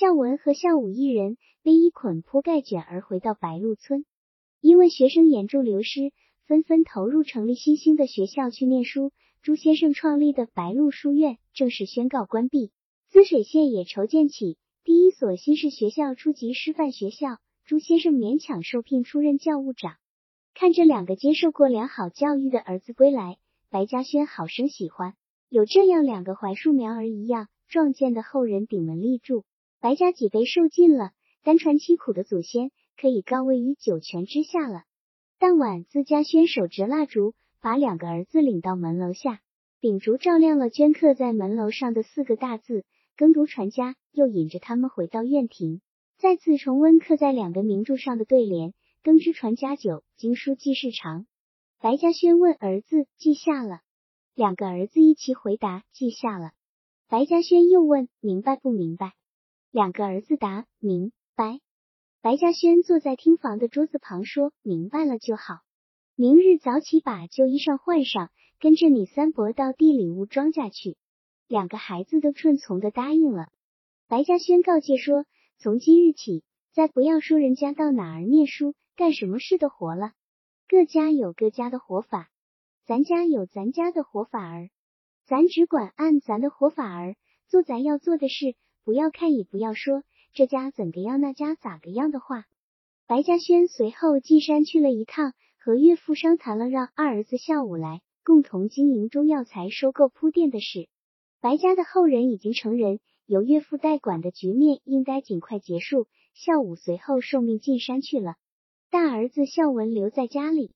孝文和孝武一人被一捆铺盖卷而回到白鹿村，因为学生严重流失，纷纷投入成立新兴的学校去念书。朱先生创立的白鹿书院正式宣告关闭。滋水县也筹建起第一所新式学校——初级师范学校。朱先生勉强受聘出任教务长。看着两个接受过良好教育的儿子归来，白嘉轩好生喜欢。有这样两个槐树苗儿一样壮健的后人顶门立柱，白家几辈受尽了单传凄苦的祖先可以高位于九泉之下了。当晚，自家轩手执蜡烛。把两个儿子领到门楼下，秉烛照亮了镌刻在门楼上的四个大字“耕读传家”，又引着他们回到院庭，再次重温刻在两个名柱上的对联：“耕之传家久，经书继世长。”白嘉轩问儿子：“记下了？”两个儿子一齐回答：“记下了。”白嘉轩又问：“明白不明白？”两个儿子答：“明白。”白嘉轩坐在厅房的桌子旁说：“明白了就好。”明日早起把旧衣裳换上，跟着你三伯到地里务庄稼去。两个孩子都顺从的答应了。白嘉轩告诫说：“从今日起，再不要说人家到哪儿念书、干什么事的活了。各家有各家的活法，咱家有咱家的活法儿。咱只管按咱的活法儿做咱要做的事，不要看也不要说这家怎个样，那家咋个样的话。”白嘉轩随后进山去了一趟。和岳父商谈了让二儿子孝武来共同经营中药材收购铺店的事。白家的后人已经成人，由岳父代管的局面应该尽快结束。孝武随后受命进山去了，大儿子孝文留在家里。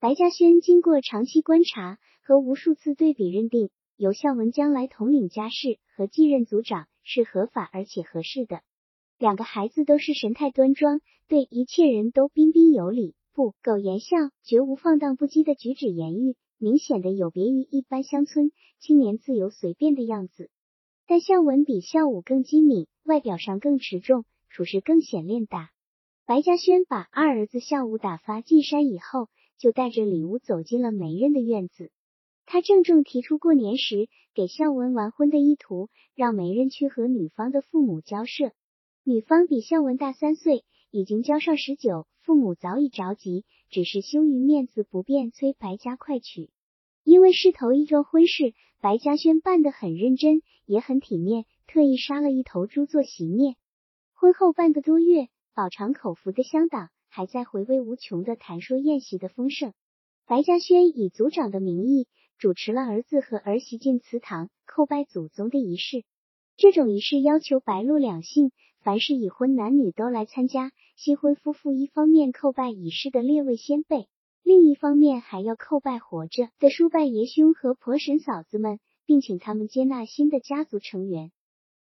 白嘉轩经过长期观察和无数次对比，认定由孝文将来统领家事和继任族长是合法而且合适的。两个孩子都是神态端庄，对一切人都彬彬有礼。不苟言笑，绝无放荡不羁的举止言语，明显的有别于一般乡村青年自由随便的样子。但孝文比孝武更机敏，外表上更持重，处事更显练达。白嘉轩把二儿子孝武打发进山以后，就带着礼物走进了媒人的院子。他郑重提出过年时给孝文完婚的意图，让媒人去和女方的父母交涉。女方比孝文大三岁。已经交上十九，父母早已着急，只是羞于面子不便，催白家快娶。因为是头一桩婚事，白嘉轩办得很认真，也很体面，特意杀了一头猪做席面。婚后半个多月，饱尝口福的乡党还在回味无穷的谈说宴席的丰盛。白嘉轩以族长的名义主持了儿子和儿媳进祠堂叩拜祖宗的仪式。这种仪式要求白鹿两姓凡是已婚男女都来参加。新婚夫妇一方面叩拜已逝的列位先辈，另一方面还要叩拜活着的叔伯爷兄和婆婶嫂子们，并请他们接纳新的家族成员。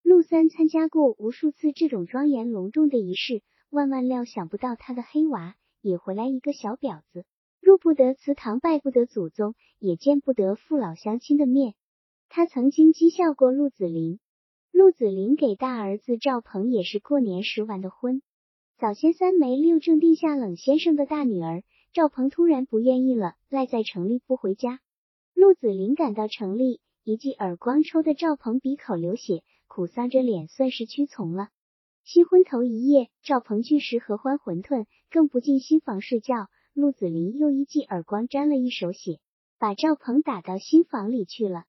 陆三参加过无数次这种庄严隆重的仪式，万万料想不到他的黑娃也回来一个小婊子，入不得祠堂，拜不得祖宗，也见不得父老乡亲的面。他曾经讥笑过陆子霖，陆子霖给大儿子赵鹏也是过年时完的婚。早先三媒六正定下冷先生的大女儿赵鹏突然不愿意了，赖在城里不回家。陆子霖赶到城里，一记耳光抽的赵鹏鼻口流血，苦丧着脸算是屈从了。新婚头一夜，赵鹏拒食合欢馄饨，更不进新房睡觉。陆子霖又一记耳光沾了一手血，把赵鹏打到新房里去了。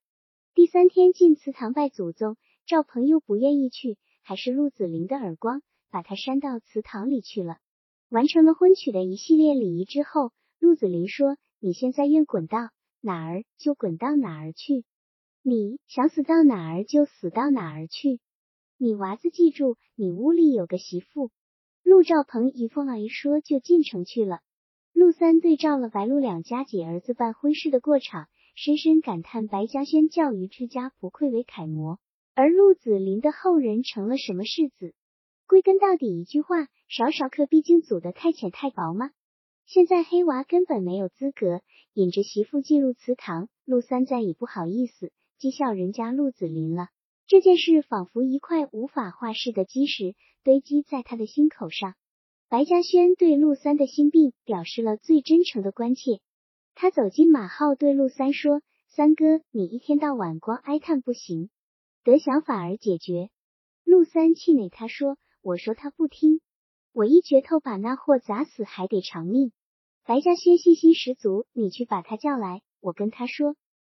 第三天进祠堂拜祖宗，赵鹏又不愿意去，还是陆子霖的耳光。把他扇到祠堂里去了。完成了婚娶的一系列礼仪之后，陆子霖说：“你现在愿滚到哪儿就滚到哪儿去，你想死到哪儿就死到哪儿去。你娃子记住，你屋里有个媳妇。”陆兆鹏一奉儿一说，就进城去了。陆三对照了白鹿两家几儿子办婚事的过场，深深感叹白嘉轩教育之家不愧为楷模，而陆子霖的后人成了什么世子？归根到底一句话，少少克毕竟组的太浅太薄吗？现在黑娃根本没有资格引着媳妇进入祠堂，陆三再也不好意思讥笑人家陆子霖了。这件事仿佛一块无法化释的基石堆积在他的心口上。白嘉轩对陆三的心病表示了最真诚的关切。他走进马号，对陆三说：“三哥，你一天到晚光哀叹不行，得想法儿解决。”陆三气馁，他说：“我说他不听，我一拳头把那货砸死，还得偿命。”白嘉轩信心十足：“你去把他叫来，我跟他说，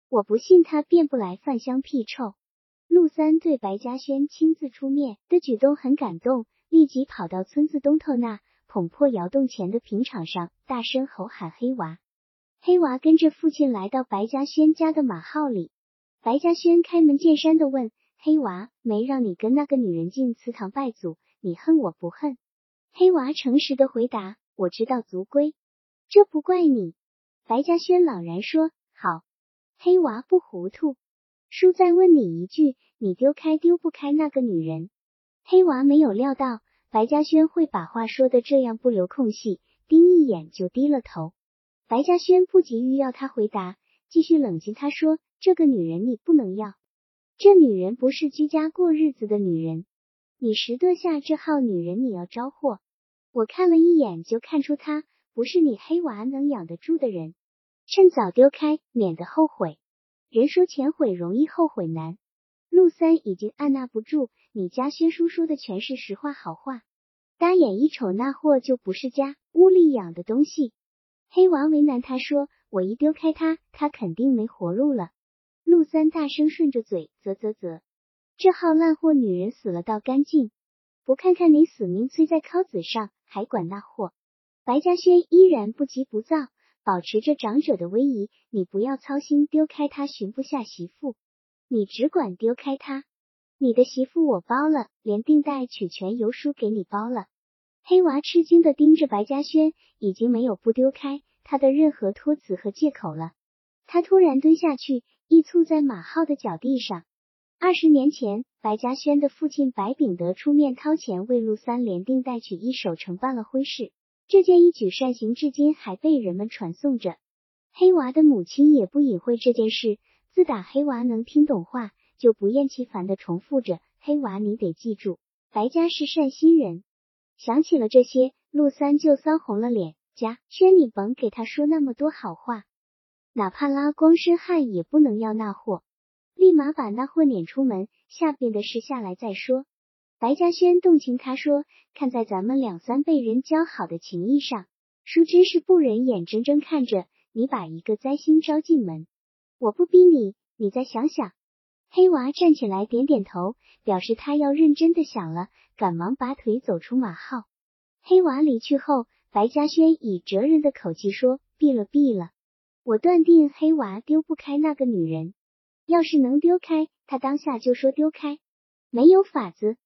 我不信他变不来饭香屁臭。”陆三对白嘉轩亲自出面的举动很感动，立即跑到村子东头那捧破窑洞前的平场上，大声吼喊：“黑娃！”黑娃跟着父亲来到白嘉轩家的马号里。白嘉轩开门见山的问：“黑娃，没让你跟那个女人进祠堂拜祖，你恨我不恨？”黑娃诚实的回答：“我知道族规。”这不怪你，白嘉轩朗然说：“好，黑娃不糊涂。叔再问你一句，你丢开丢不开那个女人？”黑娃没有料到白嘉轩会把话说的这样不留空隙，盯一眼就低了头。白嘉轩不急于要他回答，继续冷静他说：“这个女人你不能要，这女人不是居家过日子的女人，你识得下这号女人，你要招祸。我看了一眼就看出她。”不是你黑娃能养得住的人，趁早丢开，免得后悔。人说前悔容易，后悔难。陆三已经按捺不住，你家薛叔说的全是实话好话，大眼一瞅那货就不是家屋里养的东西。黑娃为难他说：“我一丢开他，他肯定没活路了。”陆三大声顺着嘴：“啧啧啧，这号烂货女人死了倒干净，不看看你死命催在尻子上，还管那货。”白嘉轩依然不急不躁，保持着长者的威仪。你不要操心，丢开他寻不下媳妇，你只管丢开他。你的媳妇我包了，连订带娶全邮书给你包了。黑娃吃惊的盯着白嘉轩，已经没有不丢开他的任何托词和借口了。他突然蹲下去，一簇在马浩的脚地上。二十年前，白嘉轩的父亲白秉德出面掏钱为陆三连订带娶一手承办了婚事。这件一举善行，至今还被人们传颂着。黑娃的母亲也不隐晦这件事，自打黑娃能听懂话，就不厌其烦的重复着：“黑娃，你得记住，白家是善心人。”想起了这些，陆三就臊红了脸。家轩，你甭给他说那么多好话，哪怕拉光身汗也不能要那货，立马把那货撵出门。下边的事下来再说。白嘉轩动情，他说：“看在咱们两三辈人交好的情谊上，叔真是不忍眼睁睁看着你把一个灾星招进门。我不逼你，你再想想。”黑娃站起来，点点头，表示他要认真的想了，赶忙拔腿走出马号。黑娃离去后，白嘉轩以哲人的口气说：“毙了，毙了！我断定黑娃丢不开那个女人。要是能丢开，他当下就说丢开，没有法子。”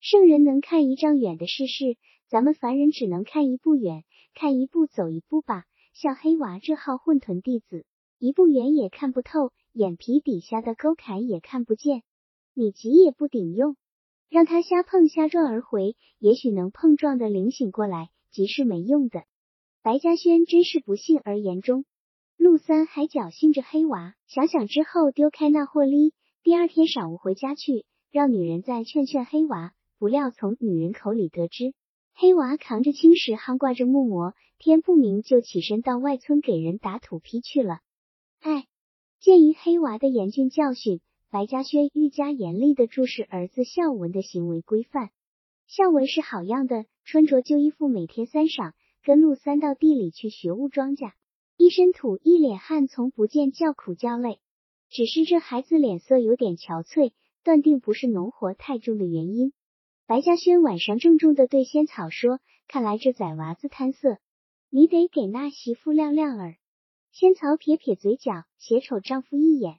圣人能看一丈远的世事，咱们凡人只能看一步远，看一步走一步吧。像黑娃这号混沌弟子，一步远也看不透，眼皮底下的沟坎也看不见。你急也不顶用，让他瞎碰瞎撞而回，也许能碰撞的灵醒过来。急是没用的。白嘉轩真是不幸而言中。陆三还侥幸着黑娃，想想之后丢开那货哩。第二天晌午回家去，让女人再劝劝黑娃。不料从女人口里得知，黑娃扛着青石夯，挂着木模，天不明就起身到外村给人打土坯去了。哎，鉴于黑娃的严峻教训，白嘉轩愈加严厉的注视儿子孝文的行为规范。孝文是好样的，穿着旧衣服，每天三晌跟陆三到地里去学务庄稼，一身土，一脸汗，从不见叫苦叫累。只是这孩子脸色有点憔悴，断定不是农活太重的原因。白嘉轩晚上郑重的对仙草说：“看来这崽娃子贪色，你得给那媳妇亮亮耳。”仙草撇撇嘴角，斜瞅丈夫一眼。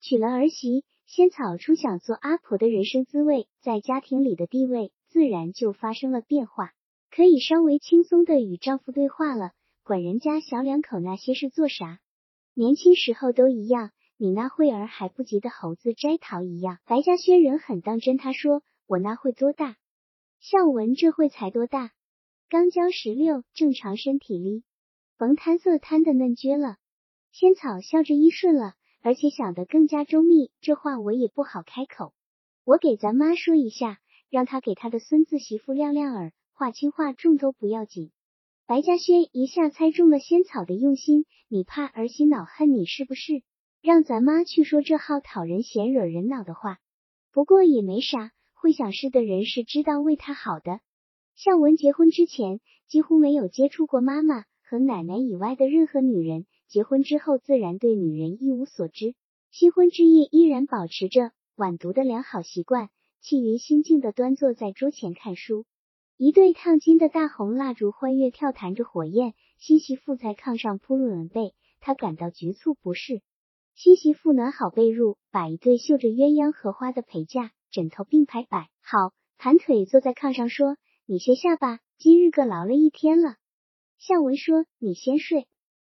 娶了儿媳，仙草初想做阿婆的人生滋味，在家庭里的地位自然就发生了变化，可以稍微轻松的与丈夫对话了。管人家小两口那些事做啥？年轻时候都一样，你那慧儿还不及的猴子摘桃一样。白嘉轩人很当真，他说。我那会多大？孝文这会才多大？刚交十六，正常身体哩，甭贪色贪的嫩撅了。仙草笑着依顺了，而且想得更加周密。这话我也不好开口，我给咱妈说一下，让她给她的孙子媳妇亮亮耳，话轻话重都不要紧。白嘉轩一下猜中了仙草的用心，你怕儿媳恼恨你是不是？让咱妈去说这号讨人嫌、惹人恼的话。不过也没啥。会想事的人是知道为他好的。孝文结婚之前几乎没有接触过妈妈和奶奶以外的任何女人，结婚之后自然对女人一无所知。新婚之夜依然保持着晚读的良好习惯，气云心静的端坐在桌前看书。一对烫金的大红蜡烛欢悦跳弹着火焰，新媳妇在炕上铺入软被，她感到局促不适。新媳妇暖好被褥，把一对绣着鸳鸯荷花的陪嫁枕头并排摆好，盘腿坐在炕上说：“你歇下吧，今日个劳了一天了。”孝文说：“你先睡，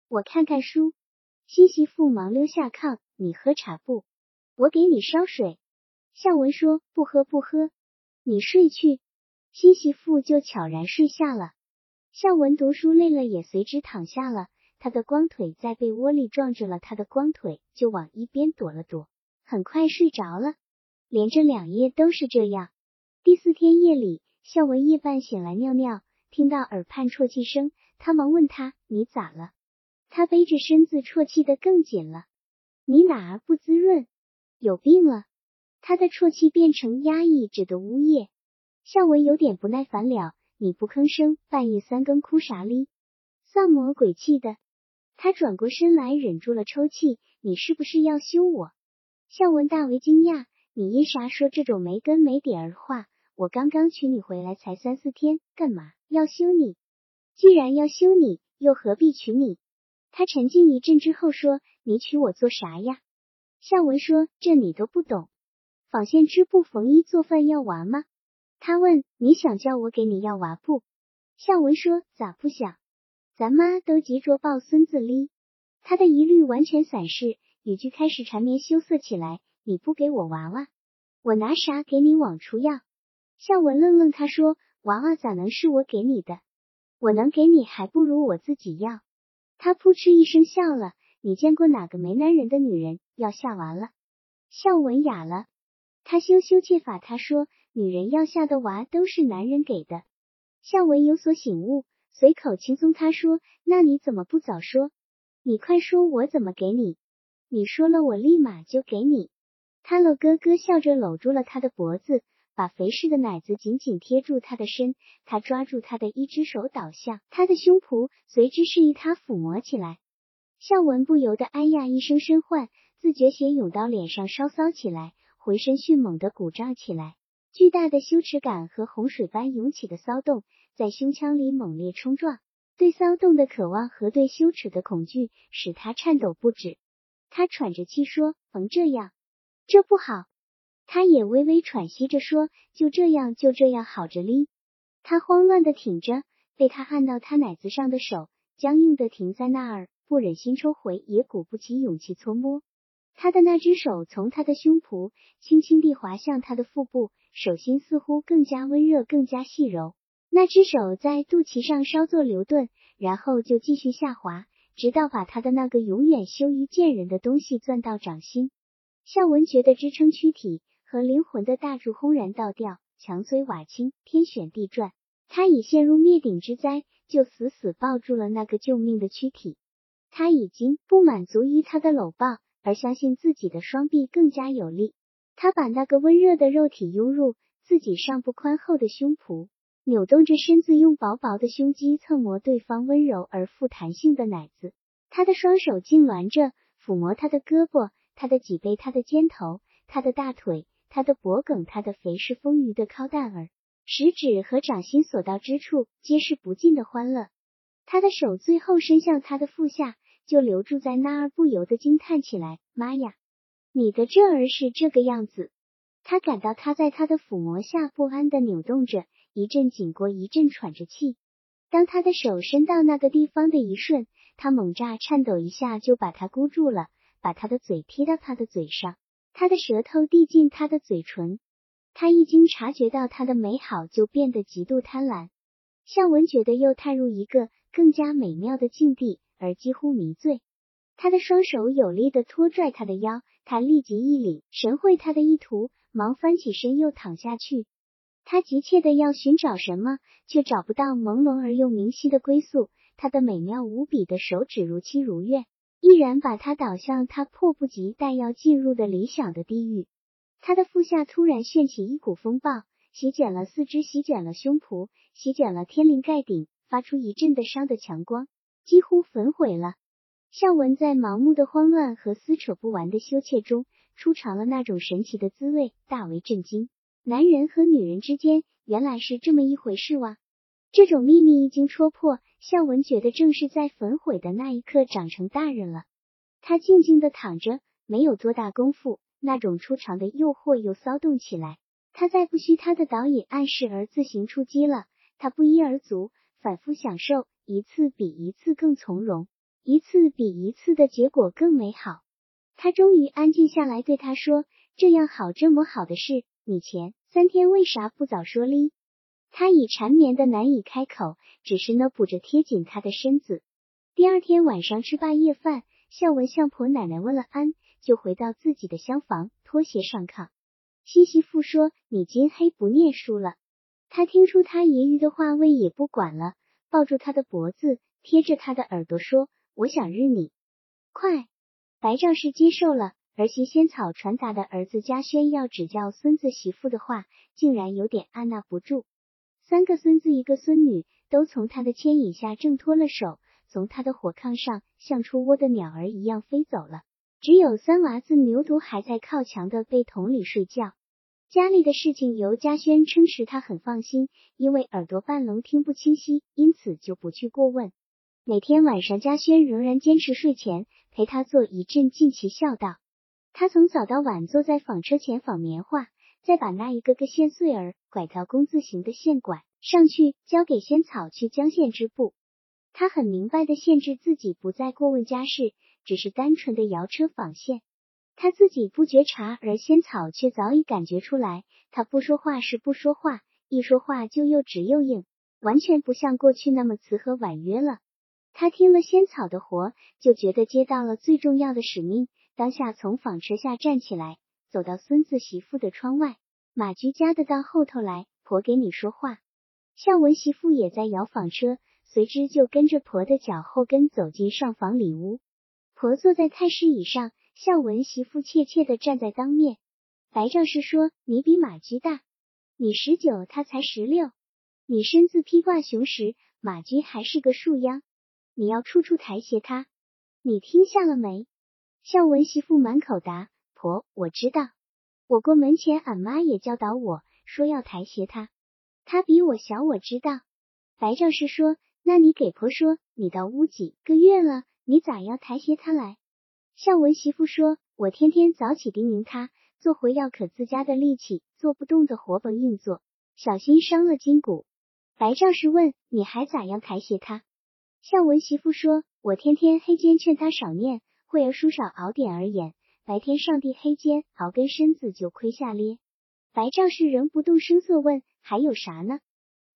我看看书。”新媳妇忙溜下炕：“你喝茶不？我给你烧水。”孝文说：“不喝不喝，你睡去。”新媳妇就悄然睡下了。孝文读书累了，也随之躺下了。他的光腿在被窝里撞着了他的光腿，就往一边躲了躲，很快睡着了。连着两夜都是这样。第四天夜里，孝文夜半醒来尿尿，听到耳畔啜泣声，他忙问他：“你咋了？”他背着身子啜泣的更紧了：“你哪儿不滋润？有病了？”他的啜泣变成压抑着的呜咽。孝文有点不耐烦了：“你不吭声，半夜三更哭啥哩？丧魔鬼气的。”他转过身来，忍住了抽泣：“你是不是要休我？”孝文大为惊讶：“你因啥说这种没根没底儿话？我刚刚娶你回来才三四天，干嘛要休你？既然要休你，又何必娶你？”他沉静一阵之后说：“你娶我做啥呀？”孝文说：“这你都不懂。纺线织布缝衣做饭要娃吗？”他问：“你想叫我给你要娃不？”孝文说：“咋不想？”咱妈都急着抱孙子哩，他的疑虑完全散失，语句开始缠绵羞涩起来。你不给我娃娃，我拿啥给你往出要？孝文愣愣，他说：“娃娃咋能是我给你的？我能给你，还不如我自己要。”他扑哧一声笑了。你见过哪个没男人的女人要下娃了？孝文哑了，他羞羞怯法，他说：“女人要下的娃都是男人给的。”孝文有所醒悟。随口轻松，他说：“那你怎么不早说？你快说，我怎么给你？你说了，我立马就给你。”他搂哥哥笑着搂住了他的脖子，把肥实的奶子紧紧贴住他的身。他抓住他的一只手，倒向他的胸脯，随之示意他抚摸起来。孝文不由得哎呀一声身唤，自觉血涌到脸上，烧骚起来，浑身迅猛的鼓胀起来。巨大的羞耻感和洪水般涌起的骚动在胸腔里猛烈冲撞，对骚动的渴望和对羞耻的恐惧使他颤抖不止。他喘着气说：“甭这样，这不好。”他也微微喘息着说：“就这样，就这样好着哩。”他慌乱的挺着，被他按到他奶子上的手僵硬的停在那儿，不忍心抽回，也鼓不起勇气搓摸。他的那只手从他的胸脯轻轻地滑向他的腹部。手心似乎更加温热，更加细柔。那只手在肚脐上稍作留顿，然后就继续下滑，直到把他的那个永远羞于见人的东西攥到掌心。孝文觉得支撑躯体和灵魂的大柱轰然倒掉，墙摧瓦倾，天旋地转。他已陷入灭顶之灾，就死死抱住了那个救命的躯体。他已经不满足于他的搂抱，而相信自己的双臂更加有力。他把那个温热的肉体拥入自己上不宽厚的胸脯，扭动着身子，用薄薄的胸肌蹭磨对方温柔而富弹性的奶子。他的双手痉挛着，抚摸他的胳膊、他的脊背、他的肩头、他的大腿、他的脖颈、他的肥实丰腴的靠蛋儿，食指和掌心所到之处，皆是不尽的欢乐。他的手最后伸向他的腹下，就留住在那儿，不由得惊叹起来：“妈呀！”你的这儿是这个样子，他感到他在他的抚摸下不安的扭动着，一阵紧过，一阵喘着气。当他的手伸到那个地方的一瞬，他猛炸颤抖一下，就把他箍住了，把他的嘴贴到他的嘴上，他的舌头递进他的嘴唇。他一经察觉到他的美好，就变得极度贪婪。向文觉得又踏入一个更加美妙的境地，而几乎迷醉。他的双手有力的拖拽他的腰。他立即一领神会他的意图，忙翻起身又躺下去。他急切的要寻找什么，却找不到朦胧而又明晰的归宿。他的美妙无比的手指如期如愿，毅然把他导向他迫不及待要进入的理想的地狱。他的腹下突然掀起一股风暴，席卷了四肢，席卷了胸脯，席卷了天灵盖顶，发出一阵的伤的强光，几乎焚毁了。孝文在盲目的慌乱和撕扯不完的羞怯中，初尝了那种神奇的滋味，大为震惊。男人和女人之间原来是这么一回事哇！这种秘密一经戳破，孝文觉得正是在焚毁的那一刻长成大人了。他静静的躺着，没有多大功夫。那种出场的诱惑又骚动起来，他再不需他的导引暗示而自行出击了。他不一而足，反复享受，一次比一次更从容，一次比一次的结果更美好。他终于安静下来，对他说：“这样好，这么好的事，你前三天为啥不早说哩？”他已缠绵的难以开口，只是呢补着贴紧他的身子。第二天晚上吃罢夜饭，孝文向婆奶奶问了安。就回到自己的厢房，脱鞋上炕。新媳妇说：“你今黑不念书了。”他听出他揶揄的话，味也不管了，抱住他的脖子，贴着他的耳朵说：“我想日你。”快！白丈士接受了儿媳仙草传达的儿子嘉轩要指教孙子媳妇的话，竟然有点按捺不住。三个孙子，一个孙女，都从他的牵引下挣脱了手，从他的火炕上像出窝的鸟儿一样飞走了。只有三娃子牛犊还在靠墙的被桶里睡觉。家里的事情由嘉轩撑持，他很放心，因为耳朵半聋听不清晰，因此就不去过问。每天晚上，嘉轩仍然坚持睡前陪他做一阵静气，笑道：“他从早到晚坐在纺车前纺棉花，再把那一个个线穗儿拐到工字形的线管上去，交给仙草去将线织布。他很明白的限制自己，不再过问家事。”只是单纯的摇车纺线，他自己不觉察，而仙草却早已感觉出来。他不说话是不说话，一说话就又直又硬，完全不像过去那么慈和婉约了。他听了仙草的活，就觉得接到了最重要的使命。当下从纺车下站起来，走到孙子媳妇的窗外，马驹家的到后头来，婆给你说话。孝文媳妇也在摇纺车，随之就跟着婆的脚后跟走进上房里屋。婆坐在太师椅上，孝文媳妇怯怯的站在当面。白丈士说：“你比马驹大，你十九，他才十六。你身子披挂雄实，马驹还是个树秧。你要处处抬携他，你听下了没？”孝文媳妇满口答：“婆，我知道。我过门前，俺妈也教导我说要抬携他。他比我小，我知道。”白丈士说：“那你给婆说，你到屋几个月了？”你咋样抬携他来？孝文媳妇说：“我天天早起叮咛他，做回要可自家的力气，做不动的活甭硬做，小心伤了筋骨。”白丈士问：“你还咋样抬携他？”孝文媳妇说：“我天天黑间劝他少念，会儿书少熬点儿眼，白天上地黑间熬根身子就亏下咧。”白丈士仍不动声色问：“还有啥呢？”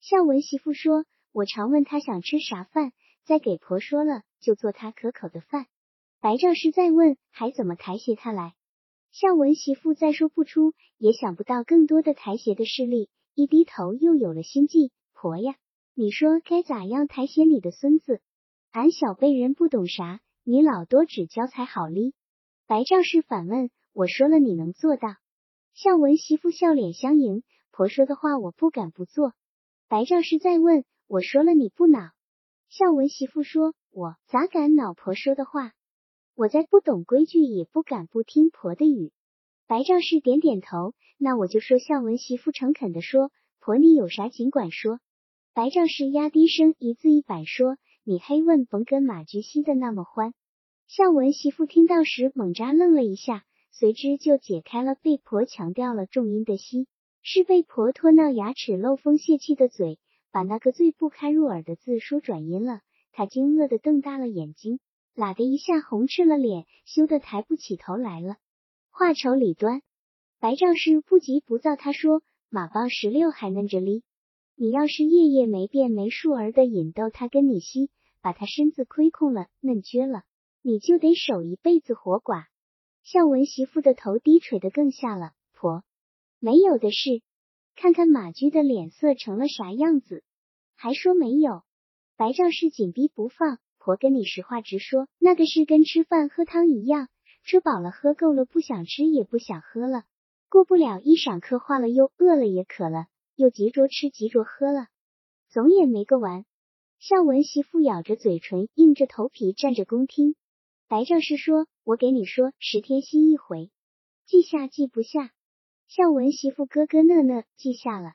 孝文媳妇说：“我常问他想吃啥饭。”再给婆说了，就做他可口的饭。白丈士再问，还怎么抬携他来？孝文媳妇再说不出，也想不到更多的抬携的事例。一低头，又有了心计。婆呀，你说该咋样抬携你的孙子？俺小辈人不懂啥，你老多指教才好哩。白丈氏反问：我说了，你能做到？孝文媳妇笑脸相迎，婆说的话，我不敢不做。白丈氏再问：我说了，你不恼？孝文媳妇说：“我咋敢恼婆说的话？我再不懂规矩，也不敢不听婆的语。”白丈氏点点头，那我就说。孝文媳妇诚恳的说：“婆，你有啥尽管说。”白丈氏压低声，一字一板说：“你黑问甭跟马菊吸的那么欢。”孝文媳妇听到时猛扎愣了一下，随之就解开了被婆强调了重音的吸，是被婆拖闹牙齿漏风泄气的嘴。把那个最不堪入耳的字说转音了，他惊愕的瞪大了眼睛，喇的一下红赤了脸，羞得抬不起头来了。话愁里端，白丈士不急不躁，他说：“马棒十六还嫩着哩，你要是夜夜没变没数儿的引逗他跟你吸，把他身子亏空了嫩撅了，你就得守一辈子活寡。”孝文媳妇的头低垂的更下了，婆没有的事。看看马驹的脸色成了啥样子，还说没有？白丈士紧逼不放，婆跟你实话直说，那个是跟吃饭喝汤一样，吃饱了喝够了，不想吃也不想喝了。过不了一晌刻化了，又饿了也渴了，又急着吃急着喝了，总也没个完。孝文媳妇咬着嘴唇，硬着头皮站着恭听。白赵氏说：“我给你说，十天息一回，记下记不下。”孝文媳妇咯咯讷讷记下了。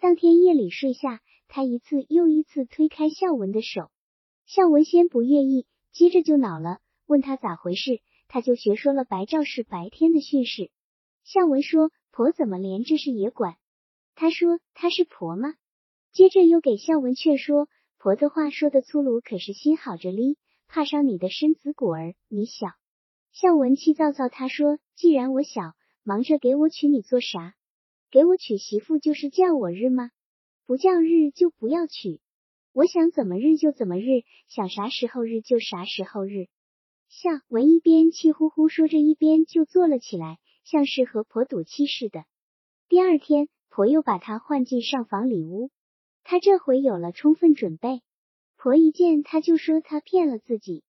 当天夜里睡下，他一次又一次推开孝文的手。孝文先不愿意，接着就恼了，问他咋回事，他就学说了白赵氏白天的训示。孝文说：“婆怎么连这事也管？”他说：“他是婆吗？”接着又给孝文劝说：“婆的话说的粗鲁，可是心好着哩。”怕伤你的身子骨儿，你小。孝文气躁躁，他说：“既然我小，忙着给我娶你做啥？给我娶媳妇就是叫我日吗？不叫日就不要娶。我想怎么日就怎么日，想啥时候日就啥时候日。”孝文一边气呼呼说着，一边就坐了起来，像是和婆赌气似的。第二天，婆又把他唤进上房里屋，他这回有了充分准备。婆一见他就说他骗了自己，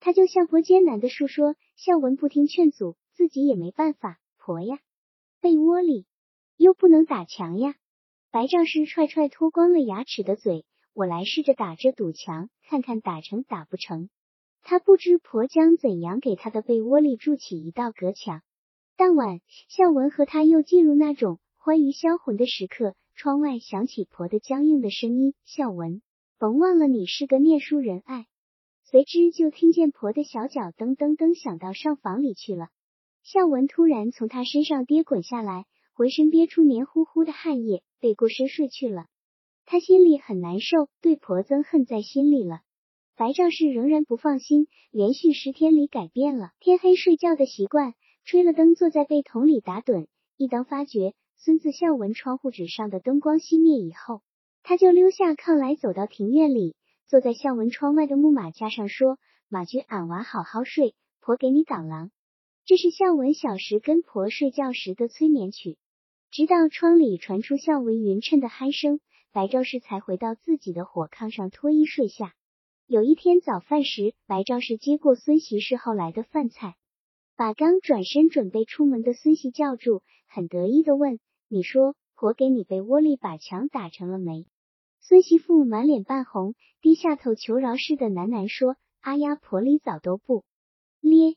他就向婆艰难的述说。孝文不听劝阻，自己也没办法。婆呀，被窝里又不能打墙呀。白丈师踹踹脱光了牙齿的嘴，我来试着打这堵墙，看看打成打不成。他不知婆将怎样给他的被窝里筑起一道隔墙。当晚，孝文和他又进入那种欢愉销魂的时刻。窗外响起婆的僵硬的声音：“孝文。”甭忘了你是个念书人，哎，随之就听见婆的小脚噔噔噔响到上房里去了。孝文突然从他身上跌滚下来，浑身憋出黏糊糊的汗液，背过身睡去了。他心里很难受，对婆憎恨在心里了。白赵氏仍然不放心，连续十天里改变了天黑睡觉的习惯，吹了灯坐在被桶里打盹。一当发觉孙子孝文窗户纸上的灯光熄灭以后。他就溜下炕来，走到庭院里，坐在孝文窗外的木马架上，说：“马驹，俺娃好好睡，婆给你挡狼。”这是孝文小时跟婆睡觉时的催眠曲。直到窗里传出孝文匀称的鼾声，白兆氏才回到自己的火炕上脱衣睡下。有一天早饭时，白昭士接过孙媳侍候来的饭菜，把刚转身准备出门的孙媳叫住，很得意的问：“你说？”婆给你被窝里把墙打成了没？孙媳妇满脸半红，低下头求饶似的喃喃说：“阿丫婆里早都不咧。”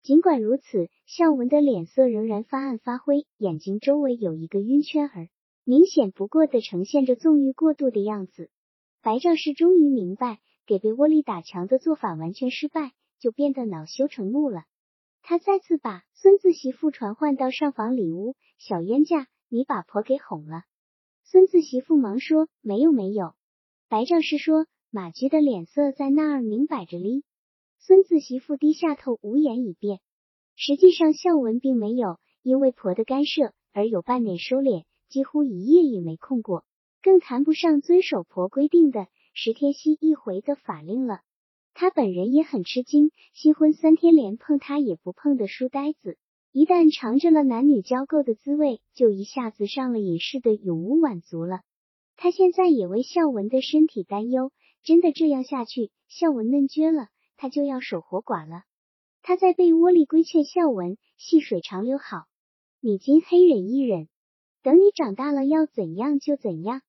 尽管如此，孝文的脸色仍然发暗发灰，眼睛周围有一个晕圈儿，明显不过的呈现着纵欲过度的样子。白赵氏终于明白，给被窝里打墙的做法完全失败，就变得恼羞成怒了。他再次把孙子媳妇传唤到上房里屋，小冤家。你把婆给哄了，孙子媳妇忙说没有没有。白丈是说马驹的脸色在那儿明摆着哩。孙子媳妇低下头无言以辩。实际上孝文并没有因为婆的干涉而有半点收敛，几乎一夜也没空过，更谈不上遵守婆规定的十天息一回的法令了。他本人也很吃惊，新婚三天连碰他也不碰的书呆子。一旦尝着了男女交媾的滋味，就一下子上了瘾似的，永无满足了。他现在也为孝文的身体担忧，真的这样下去，孝文嫩撅了，他就要守活寡了。他在被窝里规劝孝文：细水长流好，你今黑忍一忍，等你长大了要怎样就怎样。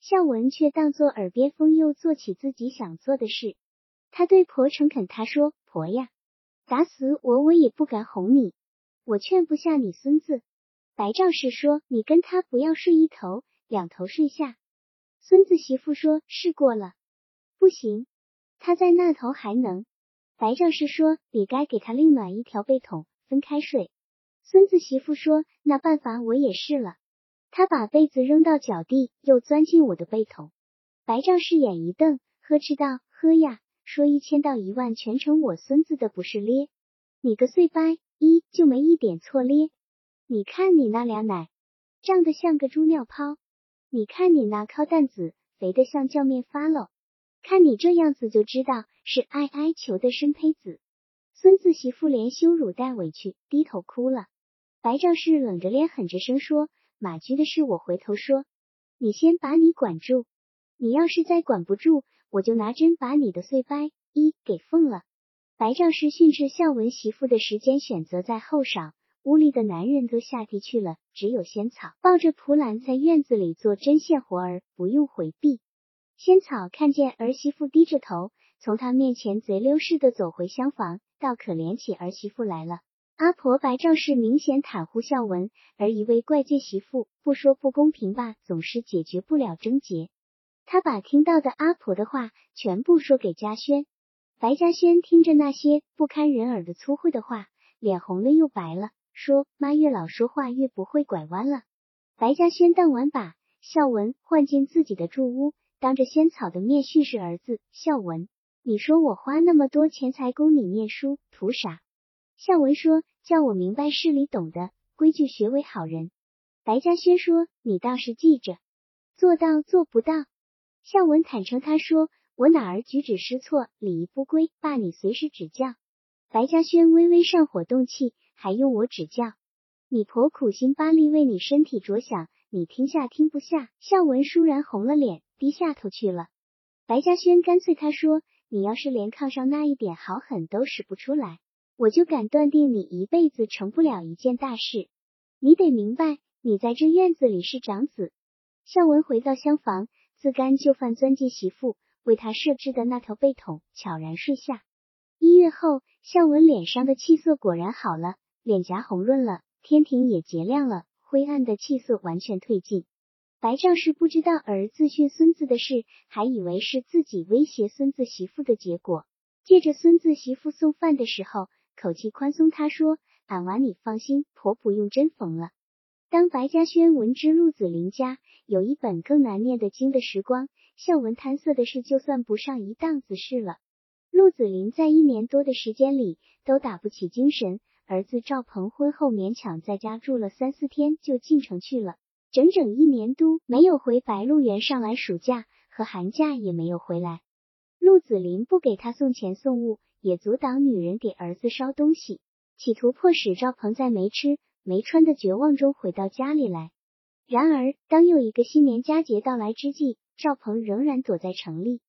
孝文却当作耳边风，又做起自己想做的事。他对婆诚恳，他说：“婆呀，打死我我也不敢哄你。”我劝不下你孙子，白赵氏说：“你跟他不要睡一头，两头睡下。”孙子媳妇说：“试过了，不行，他在那头还能。”白赵氏说：“你该给他另暖一条被筒，分开睡。”孙子媳妇说：“那办法我也试了。”他把被子扔到脚地，又钻进我的被筒。白赵氏眼一瞪，呵斥道：“呵呀，说一千到一万，全成我孙子的，不是咧？你个碎掰！”一就没一点错咧，你看你那俩奶胀得像个猪尿泡，你看你那靠蛋子肥得像叫面发喽，看你这样子就知道是爱哀求的生胚子。孙子媳妇连羞辱带委屈，低头哭了。白赵氏冷着脸狠着声说：“马驹的事我回头说，你先把你管住，你要是再管不住，我就拿针把你的碎掰一给缝了。”白丈士训斥孝文媳妇的时间选择在后晌，屋里的男人都下地去了，只有仙草抱着蒲兰在院子里做针线活儿，不用回避。仙草看见儿媳妇低着头，从他面前贼溜似的走回厢房，倒可怜起儿媳妇来了。阿婆白丈氏明显袒护孝文，而一位怪罪媳妇，不说不公平吧，总是解决不了症结。他把听到的阿婆的话全部说给嘉轩。白嘉轩听着那些不堪人耳的粗秽的话，脸红了又白了。说妈越老说话越不会拐弯了。白嘉轩当晚把孝文唤进自己的住屋，当着仙草的面训斥儿子孝文：“你说我花那么多钱财供你念书，图啥？”孝文说：“叫我明白事理，懂得规矩，学为好人。”白嘉轩说：“你倒是记着，做到做不到。”孝文坦诚他说：“我哪儿举止失措，礼仪不规，爸你随时指教。”白嘉轩微微上火，动气。还用我指教？你婆苦心巴力为你身体着想，你听下听不下？孝文倏然红了脸，低下头去了。白嘉轩干脆他说：“你要是连炕上那一点好狠都使不出来，我就敢断定你一辈子成不了一件大事。你得明白，你在这院子里是长子。”孝文回到厢房，自甘就范钻进媳妇为他设置的那条被筒，悄然睡下。一月后，孝文脸上的气色果然好了。脸颊红润了，天庭也洁亮了，灰暗的气色完全褪尽。白丈士不知道儿子训孙子的事，还以为是自己威胁孙子媳妇的结果。借着孙子媳妇送饭的时候，口气宽松，他说：“俺娃你放心，婆婆用针缝了。”当白嘉轩闻知陆子霖家有一本更难念的经的时光，孝文贪色的事就算不上一档子事了。陆子霖在一年多的时间里都打不起精神。儿子赵鹏婚后勉强在家住了三四天，就进城去了，整整一年都没有回白鹿原上来暑假和寒假也没有回来。陆子霖不给他送钱送物，也阻挡女人给儿子烧东西，企图迫使赵鹏在没吃没穿的绝望中回到家里来。然而，当又一个新年佳节到来之际，赵鹏仍然躲在城里。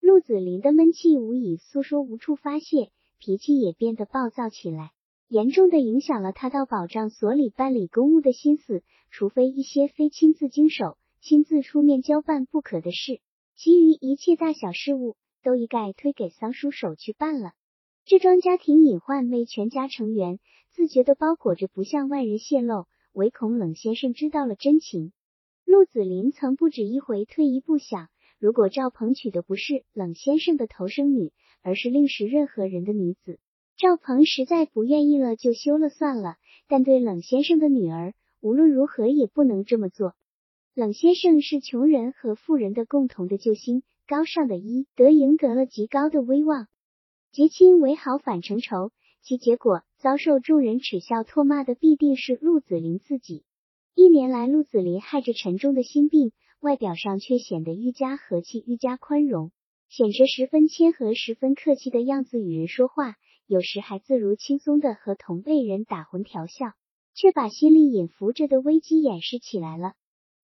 陆子霖的闷气无以诉说，无处发泄，脾气也变得暴躁起来。严重的影响了他到保障所里办理公务的心思，除非一些非亲自经手、亲自出面交办不可的事，其余一切大小事务都一概推给桑叔手去办了。这桩家庭隐患为全家成员自觉的包裹着，不向外人泄露，唯恐冷先生知道了真情。陆子霖曾不止一回退一步想，如果赵鹏娶的不是冷先生的头生女，而是另识任何人的女子。赵鹏实在不愿意了，就休了算了。但对冷先生的女儿，无论如何也不能这么做。冷先生是穷人和富人的共同的救星，高尚的医德赢得了极高的威望。结亲为好反成仇，其结果遭受众人耻笑唾骂的必定是陆子霖自己。一年来，陆子霖害着沉重的心病，外表上却显得愈加和气、愈加宽容，显着十分谦和、十分客气的样子与人说话。有时还自如轻松的和同辈人打混调笑，却把心里隐伏着的危机掩饰起来了。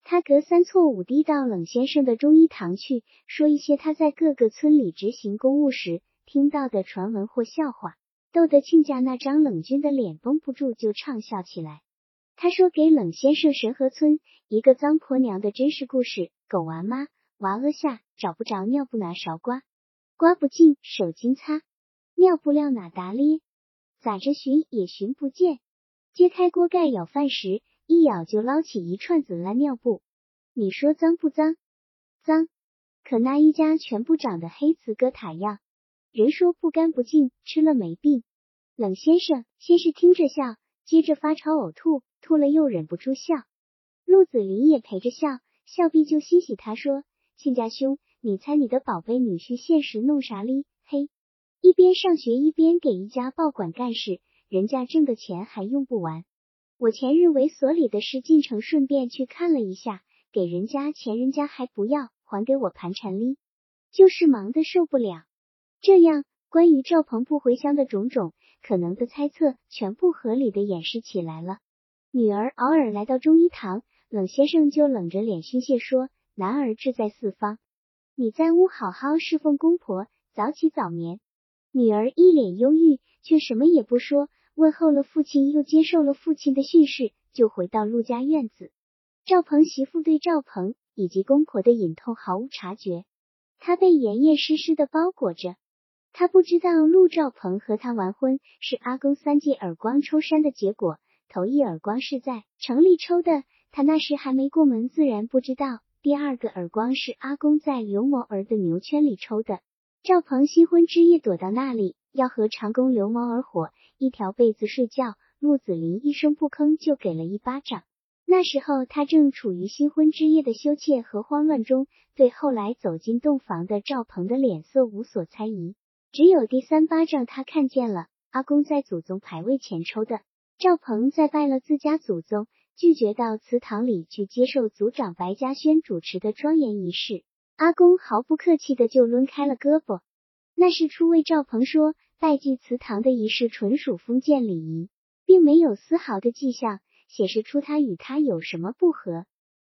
他隔三错五地到冷先生的中医堂去，说一些他在各个村里执行公务时听到的传闻或笑话，逗得亲家那张冷峻的脸绷不住，就畅笑起来。他说给冷先生神河村一个脏婆娘的真实故事：狗娃妈娃屙下找不着尿布，拿勺刮，刮不净，手巾擦。尿布料哪达咧？咋着寻也寻不见。揭开锅盖舀饭时，一舀就捞起一串子烂尿布。你说脏不脏？脏。可那一家全部长得黑瓷疙塔样。人说不干不净，吃了没病。冷先生先是听着笑，接着发潮呕吐，吐了又忍不住笑。陆子霖也陪着笑，笑毕就欣喜。他说：“亲家兄，你猜你的宝贝女婿现实弄啥哩？嘿。”一边上学一边给一家报馆干事，人家挣的钱还用不完。我前日为所里的事进城，顺便去看了一下，给人家钱，人家还不要，还给我盘缠哩，就是忙得受不了。这样，关于赵鹏不回乡的种种可能的猜测，全部合理的掩饰起来了。女儿偶尔来到中医堂，冷先生就冷着脸训诫说：“男儿志在四方，你在屋好好侍奉公婆，早起早眠。”女儿一脸忧郁，却什么也不说，问候了父亲，又接受了父亲的训示，就回到陆家院子。赵鹏媳妇对赵鹏以及公婆的隐痛毫无察觉，他被严严实实的包裹着。他不知道陆兆鹏和他完婚是阿公三记耳光抽山的结果。头一耳光是在城里抽的，他那时还没过门，自然不知道。第二个耳光是阿公在刘某儿的牛圈里抽的。赵鹏新婚之夜躲到那里，要和长工刘某儿伙一条被子睡觉。陆子霖一声不吭就给了一巴掌。那时候他正处于新婚之夜的羞怯和慌乱中，对后来走进洞房的赵鹏的脸色无所猜疑。只有第三巴掌，他看见了阿公在祖宗牌位前抽的。赵鹏在拜了自家祖宗，拒绝到祠堂里去接受族长白嘉轩主持的庄严仪式。阿公毫不客气的就抡开了胳膊。那是初为赵鹏说，拜祭祠堂的仪式纯属封建礼仪，并没有丝毫的迹象显示出他与他有什么不和。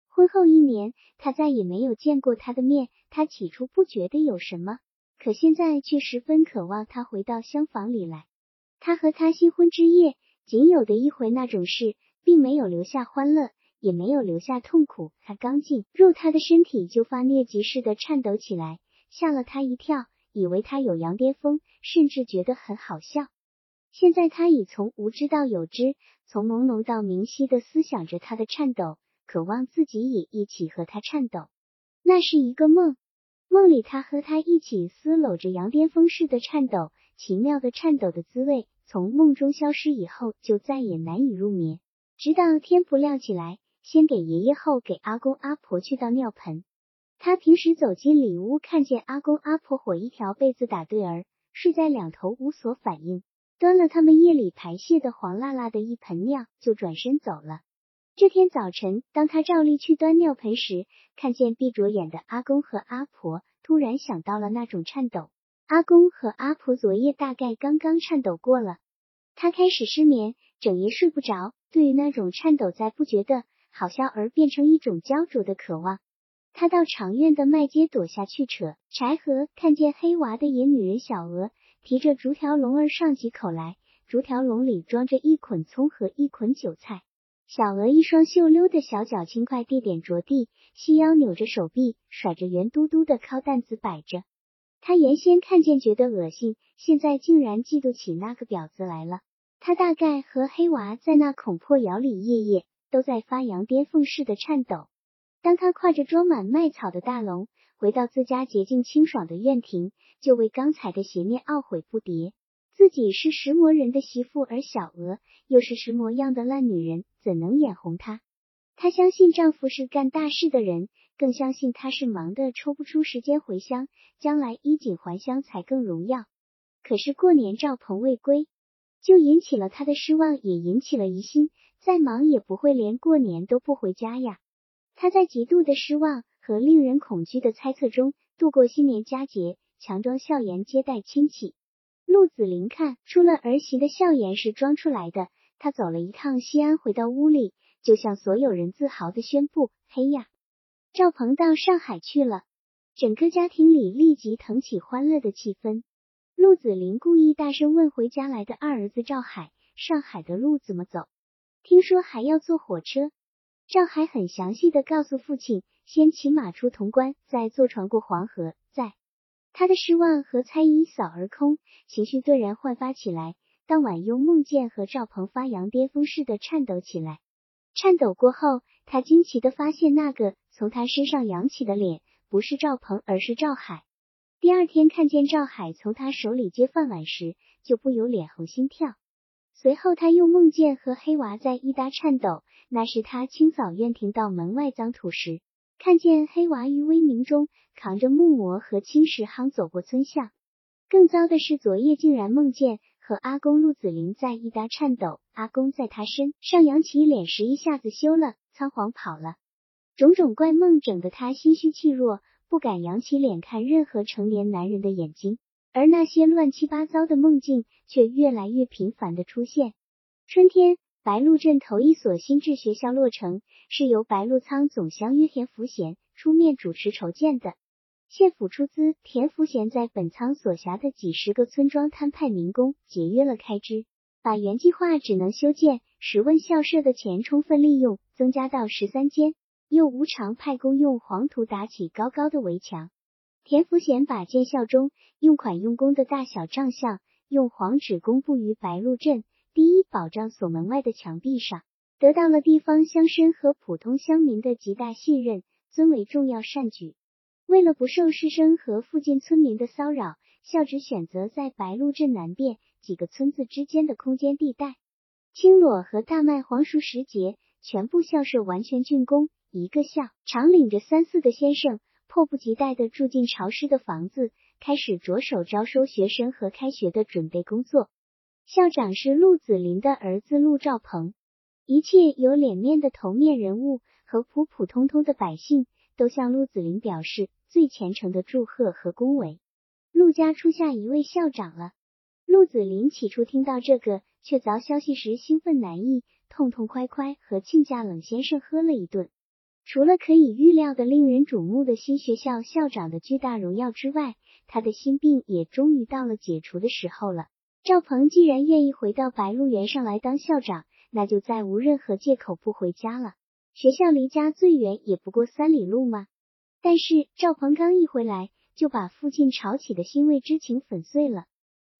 婚后一年，他再也没有见过他的面。他起初不觉得有什么。可现在却十分渴望他回到厢房里来。他和他新婚之夜仅有的一回那种事，并没有留下欢乐，也没有留下痛苦。他刚进入他的身体，就发疟疾似的颤抖起来，吓了他一跳，以为他有羊癫疯，甚至觉得很好笑。现在他已从无知到有知，从朦胧到明晰的思想着他的颤抖，渴望自己也一起和他颤抖。那是一个梦。梦里，他和他一起撕搂着羊癫疯似的颤抖，奇妙的颤抖的滋味从梦中消失以后，就再也难以入眠。直到天不亮起来，先给爷爷，后给阿公阿婆去倒尿盆。他平时走进里屋，看见阿公阿婆伙一条被子打对儿，睡在两头，无所反应，端了他们夜里排泄的黄辣辣的一盆尿，就转身走了。这天早晨，当他照例去端尿盆时，看见闭着眼的阿公和阿婆，突然想到了那种颤抖。阿公和阿婆昨夜大概刚刚颤抖过了，他开始失眠，整夜睡不着。对于那种颤抖，在不觉得好笑而变成一种焦灼的渴望。他到长院的麦秸垛下去扯柴禾，看见黑娃的野女人小娥提着竹条笼儿上几口来，竹条笼里装着一捆葱和一捆韭菜。小娥一双秀溜的小脚轻快地点着地，细腰扭着手臂，甩着圆嘟嘟的靠担子摆着。他原先看见觉得恶心，现在竟然嫉妒起那个婊子来了。他大概和黑娃在那恐破窑里夜夜都在发羊癫疯似的颤抖。当他挎着装满麦草的大笼回到自家洁净清爽的院庭，就为刚才的邪念懊悔不迭。自己是石磨人的媳妇，而小娥又是石磨样的烂女人，怎能眼红她？她相信丈夫是干大事的人，更相信他是忙的抽不出时间回乡，将来衣锦还乡才更荣耀。可是过年赵鹏未归，就引起了他的失望，也引起了疑心。再忙也不会连过年都不回家呀。他在极度的失望和令人恐惧的猜测中度过新年佳节，强装笑颜接待亲戚。陆子霖看出了儿媳的笑颜是装出来的，他走了一趟西安，回到屋里，就向所有人自豪的宣布：“嘿呀，赵鹏到上海去了！”整个家庭里立即腾起欢乐的气氛。陆子霖故意大声问回家来的二儿子赵海：“上海的路怎么走？听说还要坐火车。”赵海很详细的告诉父亲：“先骑马出潼关，再坐船过黄河，再……”他的失望和猜疑扫而空，情绪顿然焕发起来。当晚又梦见和赵鹏发羊癫疯似的颤抖起来。颤抖过后，他惊奇的发现那个从他身上扬起的脸不是赵鹏，而是赵海。第二天看见赵海从他手里接饭碗时，就不由脸红心跳。随后他又梦见和黑娃在一搭颤抖，那是他清扫院庭到门外脏土时。看见黑娃于微明中扛着木磨和青石夯走过村巷，更糟的是昨夜竟然梦见和阿公陆子霖在一搭颤抖，阿公在他身上扬起脸时一下子羞了，仓皇跑了。种种怪梦整得他心虚气弱，不敢扬起脸看任何成年男人的眼睛，而那些乱七八糟的梦境却越来越频繁的出现。春天。白鹿镇头一所新制学校落成，是由白鹿仓总乡约田福贤出面主持筹建的。县府出资，田福贤在本仓所辖的几十个村庄摊派民工，节约了开支，把原计划只能修建十问校舍的钱充分利用，增加到十三间，又无偿派工用黄土打起高高的围墙。田福贤把建校中用款用工的大小账项用黄纸公布于白鹿镇第一保障所门外的墙壁上，得到了地方乡绅和普通乡民的极大信任，尊为重要善举。为了不受师生和附近村民的骚扰，校址选择在白鹿镇南边几个村子之间的空间地带。青裸和大麦黄熟时节，全部校舍完全竣工，一个校长领着三四个先生。迫不及待地住进潮湿的房子，开始着手招收学生和开学的准备工作。校长是陆子霖的儿子陆兆鹏。一切有脸面的头面人物和普普通通的百姓都向陆子霖表示最虔诚的祝贺和恭维。陆家出下一位校长了。陆子霖起初听到这个确凿消息时兴奋难抑，痛痛快快和亲家冷先生喝了一顿。除了可以预料的令人瞩目的新学校校长的巨大荣耀之外，他的心病也终于到了解除的时候了。赵鹏既然愿意回到白鹿原上来当校长，那就再无任何借口不回家了。学校离家最远也不过三里路嘛。但是赵鹏刚一回来，就把父亲吵起的欣慰之情粉碎了。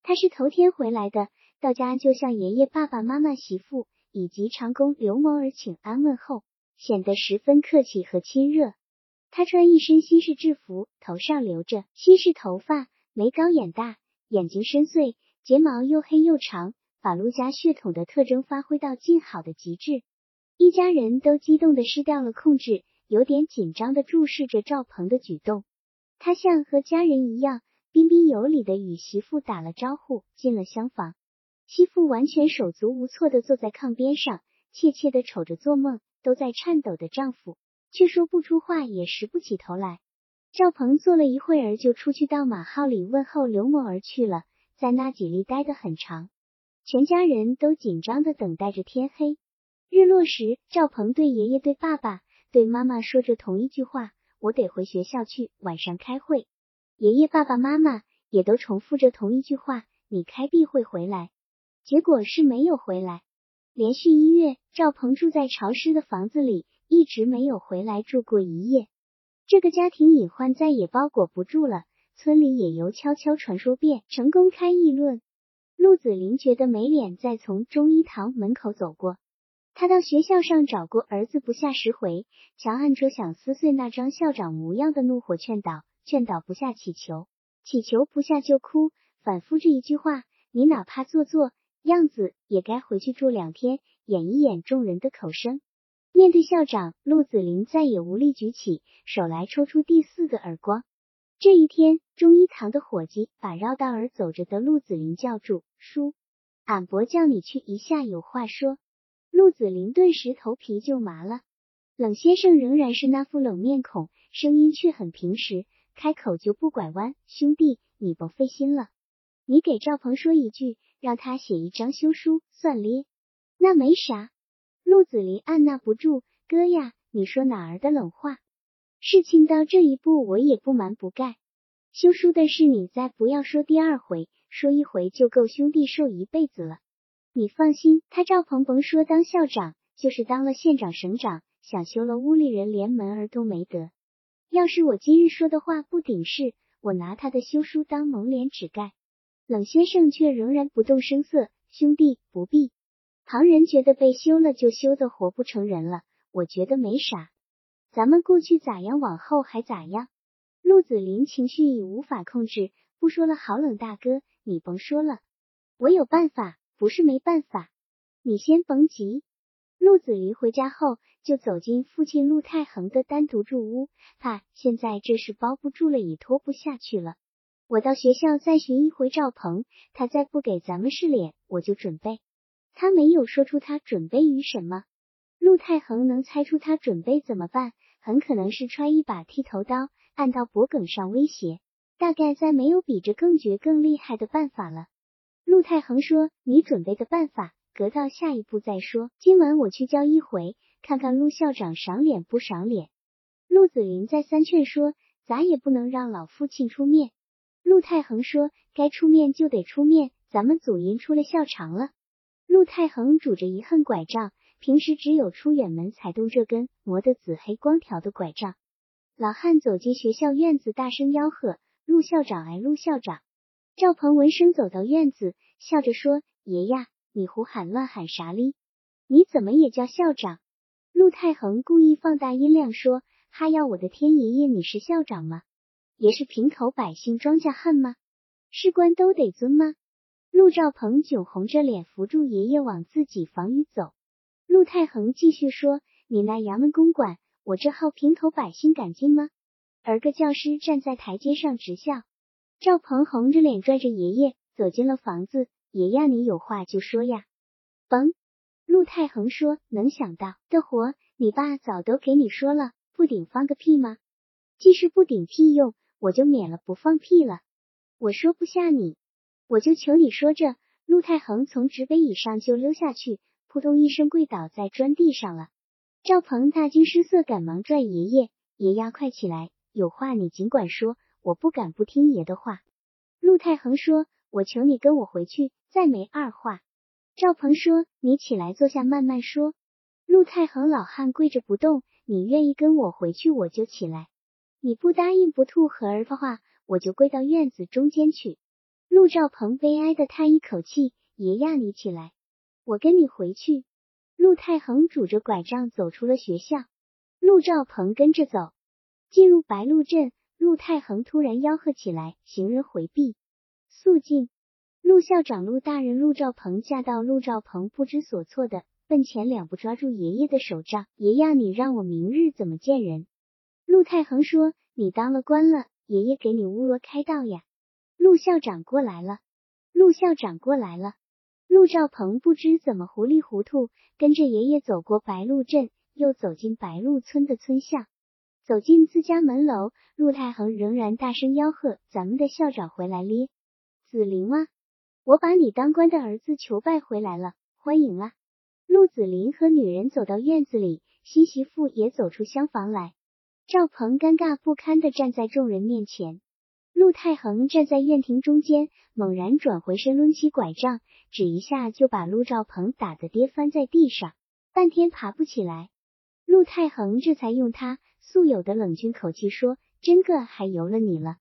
他是头天回来的，到家就向爷爷、爸爸妈妈、媳妇以及长工刘某儿请安问候。显得十分客气和亲热。他穿一身西式制服，头上留着西式头发，眉高眼大，眼睛深邃，睫毛又黑又长，把陆家血统的特征发挥到尽好的极致。一家人都激动的失掉了控制，有点紧张的注视着赵鹏的举动。他像和家人一样彬彬有礼的与媳妇打了招呼，进了厢房。媳妇完全手足无措的坐在炕边上，怯怯的瞅着做梦。都在颤抖的丈夫却说不出话，也拾不起头来。赵鹏坐了一会儿，就出去到马号里问候刘某儿去了，在那几里待得很长。全家人都紧张的等待着天黑。日落时，赵鹏对爷爷、对爸爸、对妈妈说着同一句话：“我得回学校去，晚上开会。”爷爷、爸爸妈妈也都重复着同一句话：“你开闭会回来。”结果是没有回来。连续一月，赵鹏住在潮湿的房子里，一直没有回来住过一夜。这个家庭隐患再也包裹不住了，村里也由悄悄传说变成公开议论。陆子霖觉得没脸再从中医堂门口走过。他到学校上找过儿子不下十回，强按着想撕碎那张校长模样的怒火劝导，劝导不下乞求，乞求不下就哭，反复这一句话：你哪怕做做。样子也该回去住两天，演一演众人的口声。面对校长，陆子霖再也无力举起手来抽出第四个耳光。这一天，中医堂的伙计把绕道而走着的陆子霖叫住：“叔，俺伯叫你去一下，有话说。”陆子霖顿时头皮就麻了。冷先生仍然是那副冷面孔，声音却很平实，开口就不拐弯：“兄弟，你甭费心了，你给赵鹏说一句。”让他写一张休书算咧，那没啥。陆子霖按捺不住，哥呀，你说哪儿的冷话？事情到这一步，我也不瞒不盖。休书的事，你再不要说第二回，说一回就够兄弟受一辈子了。你放心，他赵鹏甭说当校长，就是当了县长、省长，想休了屋里人连门儿都没得。要是我今日说的话不顶事，我拿他的休书当蒙脸纸盖。冷先生却仍然不动声色，兄弟不必。旁人觉得被休了就休的活不成人了，我觉得没啥。咱们过去咋样，往后还咋样。陆子霖情绪已无法控制，不说了，好冷大哥，你甭说了，我有办法，不是没办法。你先甭急。陆子霖回家后就走进父亲陆太恒的单独住屋，怕现在这事包不住了，也拖不下去了。我到学校再寻一回赵鹏，他再不给咱们示脸，我就准备。他没有说出他准备于什么。陆太恒能猜出他准备怎么办？很可能是揣一把剃头刀，按到脖梗上威胁。大概再没有比这更绝、更厉害的办法了。陆太恒说：“你准备的办法，隔到下一步再说。今晚我去教一回，看看陆校长赏脸不赏脸。”陆子霖再三劝说：“咋也不能让老父亲出面。”陆太恒说：“该出面就得出面，咱们祖荫出了校长了，陆太恒拄着一横拐杖，平时只有出远门才动这根磨得紫黑光条的拐杖。老汉走进学校院子，大声吆喝：“陆校长！哎，陆校长！”赵鹏闻声走到院子，笑着说：“爷呀，你胡喊乱喊啥哩？你怎么也叫校长？”陆太恒故意放大音量说：“哈要我的天爷爷，你是校长吗？也是平头百姓庄稼汉吗？士官都得尊吗？”陆兆鹏窘红着脸扶住爷爷往自己房里走。陆太恒继续说：“你那衙门公馆。”我这号平头百姓敢进吗？而个教师站在台阶上直笑。赵鹏红着脸拽着爷爷走进了房子。爷爷，你有话就说呀。甭。陆太恒说：“能想到的活，你爸早都给你说了，不顶放个屁吗？既是不顶屁用，我就免了不放屁了。我说不下你，我就求你说着。”陆太恒从纸碑椅上就溜下去，扑通一声跪倒在砖地上了。赵鹏大惊失色，赶忙拽爷爷：“爷呀，快起来！有话你尽管说，我不敢不听爷的话。”陆太恒说：“我求你跟我回去，再没二话。”赵鹏说：“你起来坐下，慢慢说。”陆太恒老汉跪着不动：“你愿意跟我回去，我就起来；你不答应，不吐和儿的话，我就跪到院子中间去。”陆兆鹏悲哀的叹一口气：“爷呀，你起来，我跟你回去。”陆太恒拄着拐杖走出了学校，陆兆鹏跟着走，进入白鹿镇。陆太恒突然吆喝起来：“行人回避，肃静！”陆校长、陆大人、陆兆鹏驾到。陆兆鹏不知所措的奔前两步，抓住爷爷的手杖：“爷爷，你让我明日怎么见人？”陆太恒说：“你当了官了，爷爷给你乌罗开道呀。”陆校长过来了，陆校长过来了。陆兆鹏不知怎么糊里糊涂跟着爷爷走过白鹿镇，又走进白鹿村的村巷，走进自家门楼，陆太恒仍然大声吆喝：“咱们的校长回来咧！子林啊，我把你当官的儿子求拜回来了，欢迎啊！”陆子霖和女人走到院子里，新媳妇也走出厢房来，赵鹏尴尬不堪的站在众人面前。陆太恒站在院庭中间，猛然转回身，抡起拐杖，只一下就把陆兆鹏打得跌翻在地上，半天爬不起来。陆太恒这才用他素有的冷峻口气说：“真个还由了你了。”